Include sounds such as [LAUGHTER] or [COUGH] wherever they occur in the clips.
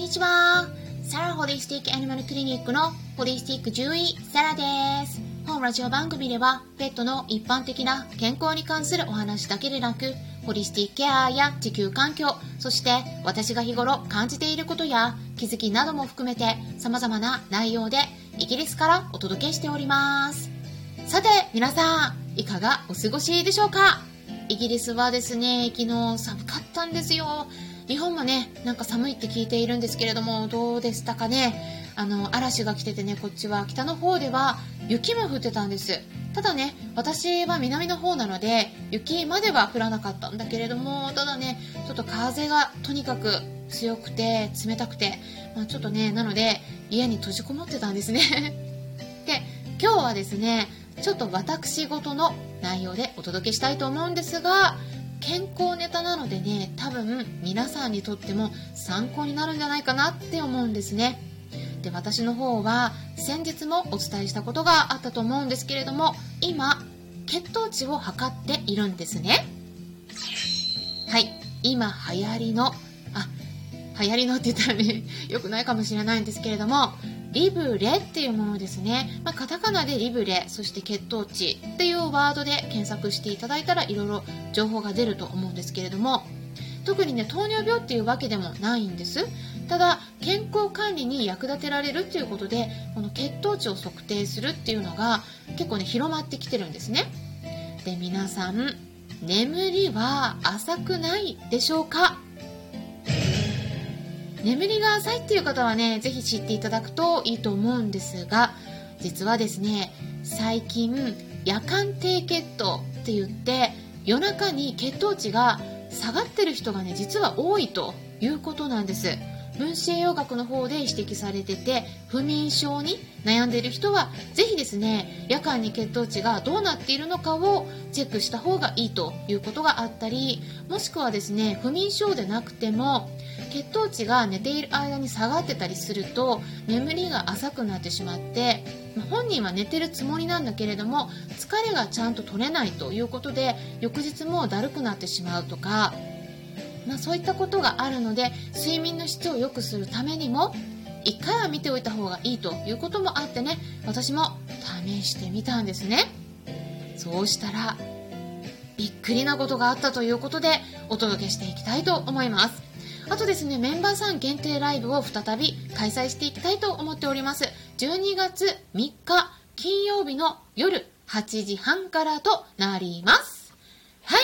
にちは。サラホリスティックアニマルクリニックのホリスティック獣医、サラです。本ラジオ番組では、ペットの一般的な健康に関するお話だけでなく、ホリスティックケアや地球環境、そして私が日頃感じていることや気づきなども含めて様々な内容でイギリスからお届けしております。さて、皆さん、いかがお過ごしでしょうか？イギリスはですね、昨日寒かったんですよ。日本もね、なんか寒いって聞いているんですけれども、どうでしたかね？あの、嵐が来ててね、こっちは北の方では雪も降ってたんです。ただね、私は南の方なので、雪までは降らなかったんだけれども、ただね、ちょっと風がとにかく強くて冷たくて、まあ、ちょっとね、なので家に閉じこもってたんですね。[LAUGHS] で、今日はですね、ちょっと私事の内容でお届けしたいと思うんですが、健康ネタなのでね多分皆さんにとっても参考になるんじゃないかなって思うんですね。で私の方は先日もお伝えしたことがあったと思うんですけれども今血糖値を測っているんですね。はい。今流行りのあ流行りのって言ったらねよくないかもしれないんですけれどもリブレっていうものですね、まあ、カタカナでリブレそして血糖値っていうワードで検索していただいたらいろいろ情報が出ると思うんですけれども特にね糖尿病っていうわけでもないんです。ただ健康管理に役立てられるっていうことでこの血糖値を測定するっていうのが結構ね広まってきてるんですね。で皆さん眠りは浅くないでしょうか？眠りが浅いっていう方はね是非知っていただくといいと思うんですが実はですね最近夜間低血糖って言って夜中に血糖値が下がってる人がね実は多いということなんです。分子栄養学の方で指摘されてて不眠症に悩んでいる人はぜひですね夜間に血糖値がどうなっているのかをチェックした方がいいということがあったりもしくはですね不眠症でなくても血糖値が寝ている間に下がってたりすると眠りが浅くなってしまって本人は寝てるつもりなんだけれども疲れがちゃんと取れないということで翌日もだるくなってしまうとか、まあ、そういったことがあるので睡眠の質を良くするためにも1回は見ておいた方がいいということもあってね私も試してみたんですね。そうしたらびっくりなことがあったということでお届けしていきたいと思います。あとですね、メンバーさん限定ライブを再び開催していきたいと思っております。12月3日金曜日の夜8時半からとなります。はい。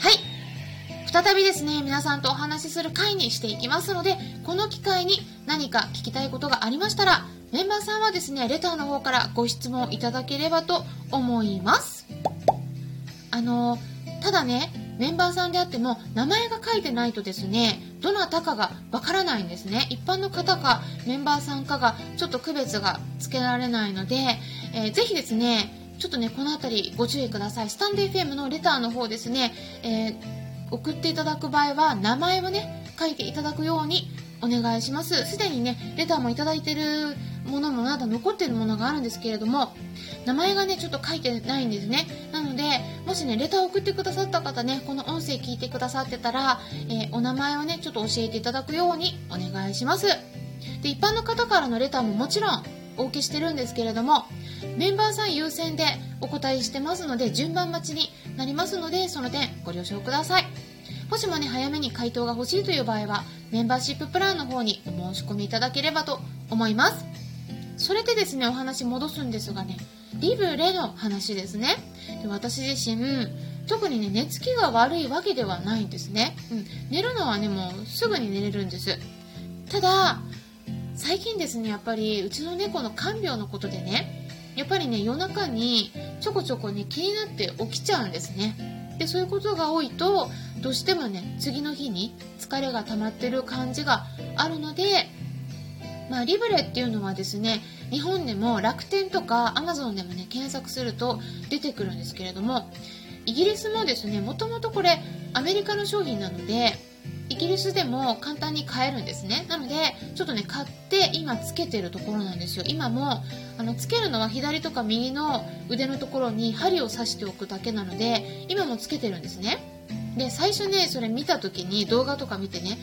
はい。再びですね、皆さんとお話しする会にしていきますので、この機会に何か聞きたいことがありましたら、メンバーさんはですね、レターの方からご質問いただければと思います。あの、ただね、メンバーさんであっても名前が書いてないとですねどなたかがわからないんですね。一般の方かメンバーさんかがちょっと区別がつけられないので、えー、ぜひですねちょっとねこの辺りご注意ください。スタンデー FM のレターの方ですね、えー、送っていただく場合は名前をね書いていただくようにお願いします。すでにねレターもいただいてるものもまだ残ってるものがあるんですけれども名前がねちょっと書いてないんですね。なのでもしねレターを送ってくださった方ねこの音声聞いてくださってたら、えー、お名前をねちょっと教えていただくようにお願いします。で一般の方からのレターももちろんお受けしてるんですけれどもメンバーさん優先でお答えしてますので順番待ちになりますのでその点ご了承ください。もしもね早めに回答が欲しいという場合はメンバーシッププランの方にお申し込みいただければと思います。それでですねお話戻すんですがねリブレの話ですね。で私自身特にね寝つきが悪いわけではないんですね、うん、寝るのはねもうすぐに寝れるんです。ただ最近ですねやっぱりうちの猫の看病のことでねやっぱりね夜中にちょこちょこね気になって起きちゃうんですね。でそういうことが多いとどうしてもね次の日に疲れが溜まってる感じがあるのでまあ、リブレっていうのはですね日本でも楽天とかアマゾンでもね検索すると出てくるんですけれどもイギリスもですねもともとこれアメリカの商品なのでイギリスでも簡単に買えるんですね。なのでちょっとね買って今つけてるところなんですよ。今もあのつけるのは左とか右の腕のところに針を刺しておくだけなので今もつけてるんですね。で最初ねそれ見た時に動画とか見てね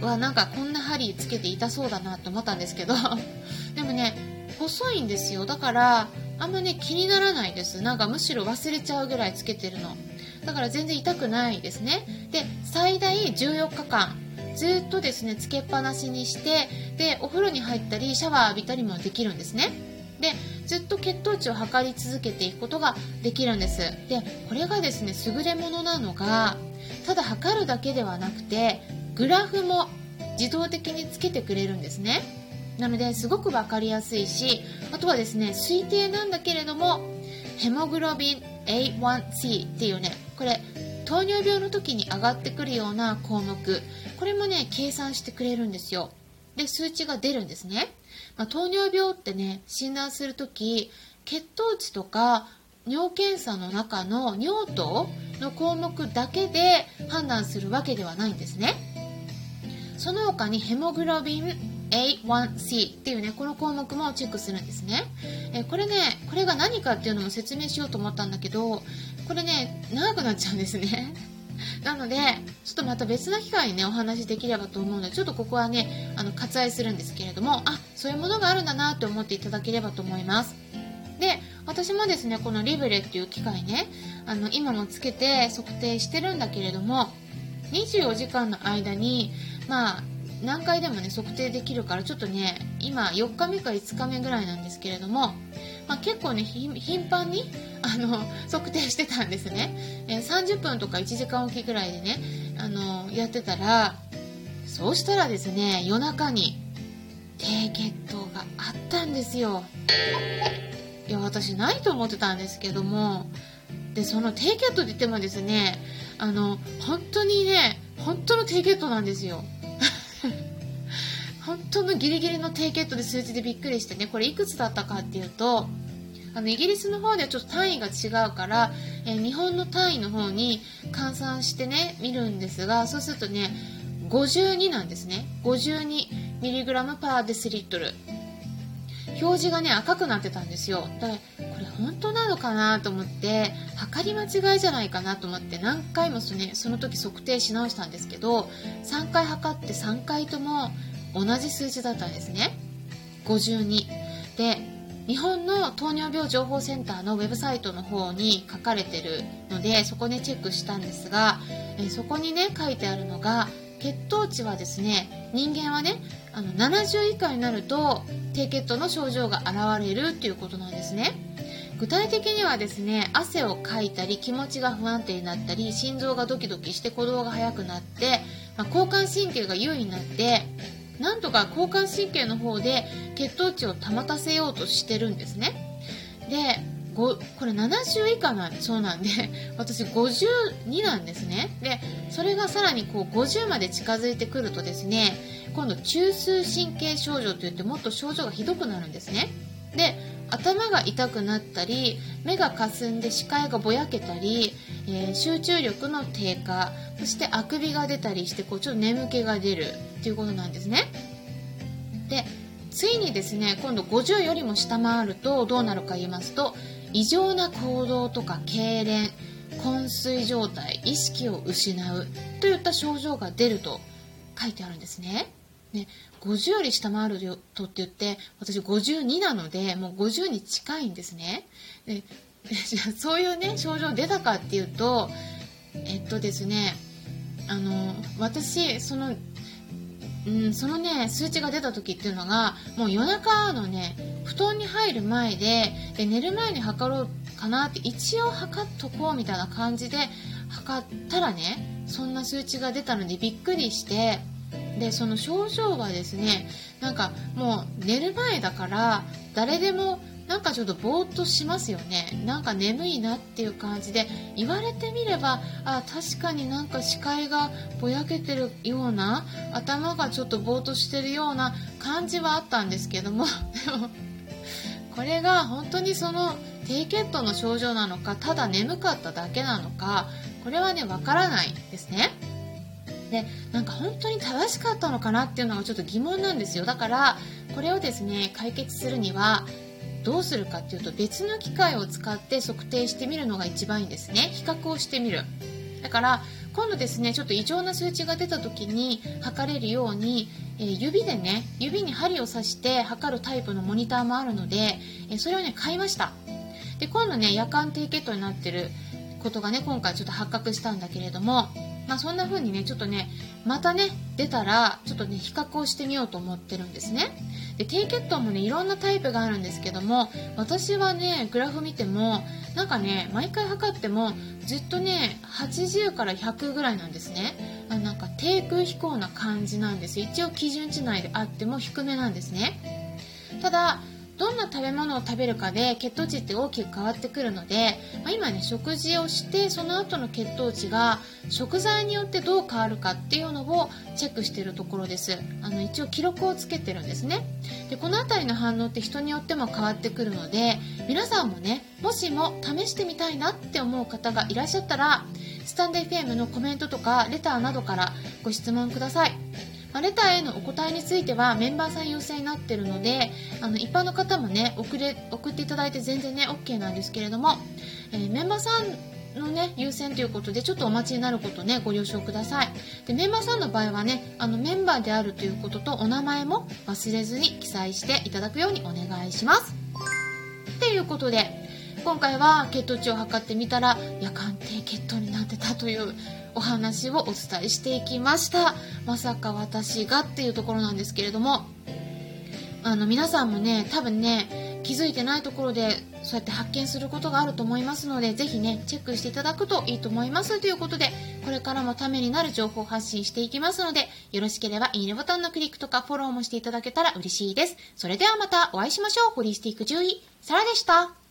わなんかこんな針つけて痛そうだなと思ったんですけど。[LAUGHS] でもね細いんですよ。だからあんまね気にならないです。なんかむしろ忘れちゃうぐらいつけてるの。だから全然痛くないですね。で最大14日間。ずっとですねつけっぱなしにしてでお風呂に入ったりシャワー浴びたりもできるんですね。でずっと血糖値を測り続けていくことができるんです。でこれがですね優れものなのがただ測るだけではなくてグラフも自動的につけてくれるんですね。なのですごく分かりやすいしあとはですね推定なんだけれどもヘモグロビン A1C っていうねこれ糖尿病の時に上がってくるような項目。これもね計算してくれるんですよ。で数値が出るんですね、まあ、糖尿病ってね診断する時血糖値とか尿検査の中の尿糖の項目だけで判断するわけではないんですね。その他にヘモグロビン A1C っていうねこの項目もチェックするんですね。えこれねこれが何かっていうのも説明しようと思ったんだけどこれね長くなっちゃうんですね。[LAUGHS] なのでちょっとまた別の機会にねお話しできればと思うのでちょっとここはねあの割愛するんですけれどもあそういうものがあるんだなって思っていただければと思います。で私もですねこのリブレっていう機械ねあの今もつけて測定してるんだけれども24時間の間にまあ何回でもね測定できるからちょっとね今4日目か5日目ぐらいなんですけれども、まあ、結構ね頻繁にあの測定してたんですね、えー、30分とか1時間おきぐらいでねあのやってたらそうしたらですね夜中に低血糖があったんですよ。いや私ないと思ってたんですけどもでその低血糖って言ってもですねあの本当にね本当の低血糖なんですよ。当のギリギリの低血糖で数字でびっくりしてねこれいくつだったかっていうとあのイギリスの方ではちょっと単位が違うから、えー、日本の単位の方に換算してね見るんですがそうするとね52なんですね。52mg パーデスリットル。表示がね赤くなってたんですよ。だからこれ本当なのかなと思って測り間違いじゃないかなと思って何回も,、ね、その時測定し直したんですけど3回測って3回とも同じ数字だったんですね。52で日本の糖尿病情報センターのウェブサイトの方に書かれてるのでそこでチェックしたんですがえそこにね書いてあるのが血糖値はですね人間はねあの70以下になると低血糖の症状が現れるっていうことなんですね。具体的にはですね汗をかいたり気持ちが不安定になったり心臓がドキドキして鼓動が速くなって、まあ、交感神経が優位になってなんとか交感神経の方で血糖値を保たせようとしてるんですね。でこれ70以下なんそうなんで [LAUGHS] 私52なんですね。でそれがさらにこう50まで近づいてくるとですね今度中枢神経症状といってもっと症状がひどくなるんですね。で頭が痛くなったり目がかすんで視界がぼやけたり、えー、集中力の低下そしてあくびが出たりしてこうちょっと眠気が出るっていうことなんですね。でついにですね今度50よりも下回るとどうなるか言いますと異常な行動とか痙攣昏睡状態意識を失うといった症状が出ると書いてあるんですね。ね50より下回るとって言って私52なのでもう50に近いんですね。でそういうね症状出たかっていうとえっとですねあの私そのうん、そのね数値が出た時っていうのがもう夜中のね布団に入る前でで寝る前に測ろうかなって一応測っとこうみたいな感じで測ったらねそんな数値が出たのでびっくりしてでその症状がですねなんかもう寝る前だから誰でもなんかちょっとぼーっとしますよね。なんか眠いなっていう感じで言われてみればあ確かになんか視界がぼやけてるような頭がちょっとぼーっとしてるような感じはあったんですけども。でもこれが本当にその低血糖の症状なのかただ眠かっただけなのかこれはねわからないですね。でなんか本当に正しかったのかなっていうのがちょっと疑問なんですよ。だからこれをですね解決するにはどうするかっていうと別の機械を使って測定してみるのが一番いいんですね。比較をしてみる。だから今度ですねちょっと異常な数値が出た時に測れるように、えー、指でね指に針を刺して測るタイプのモニターもあるので、えー、それをね買いました。で今度ね夜間低血糖になってることがね今回ちょっと発覚したんだけれどもまあ、そんな風にねちょっとねまたね出たらちょっとね比較をしてみようと思ってるんですね。で低血糖もねいろんなタイプがあるんですけども私はねグラフ見てもなんかね毎回測ってもずっとね80から100ぐらいなんですね。あなんか低空飛行な感じなんです。一応基準値内であっても低めなんですね。ただどんな食べ物を食べるかで血糖値って大きく変わってくるので、まあ、今ね食事をしてその後の血糖値が食材によってどう変わるかっていうのをチェックしているところです。あの一応記録をつけてるんですね。でこの辺りの反応って人によっても変わってくるので皆さんもねもしも試してみたいなって思う方がいらっしゃったらスタンデー FM のコメントとかレターなどからご質問ください。まあ、レターへのお答えについてはメンバーさん優先になっているのであの一般の方もね送れ送っていただいて全然ね OK なんですけれども、えー、メンバーさんのね優先ということでちょっとお待ちになることねご了承ください。でメンバーさんの場合はねあのメンバーであるということとお名前も忘れずに記載していただくようにお願いします。っていうことで今回は血糖値を測ってみたら夜間低血糖になってたというお話をお伝えしていきました。まさか私がっていうところなんですけれども。あの皆さんもね多分ね気づいてないところでそうやって発見することがあると思いますのでぜひねチェックしていただくといいと思います。ということでこれからもためになる情報を発信していきますのでよろしければいいねボタンのクリックとかフォローもしていただけたら嬉しいです。それではまたお会いしましょう。ホリスティック獣医サラでした。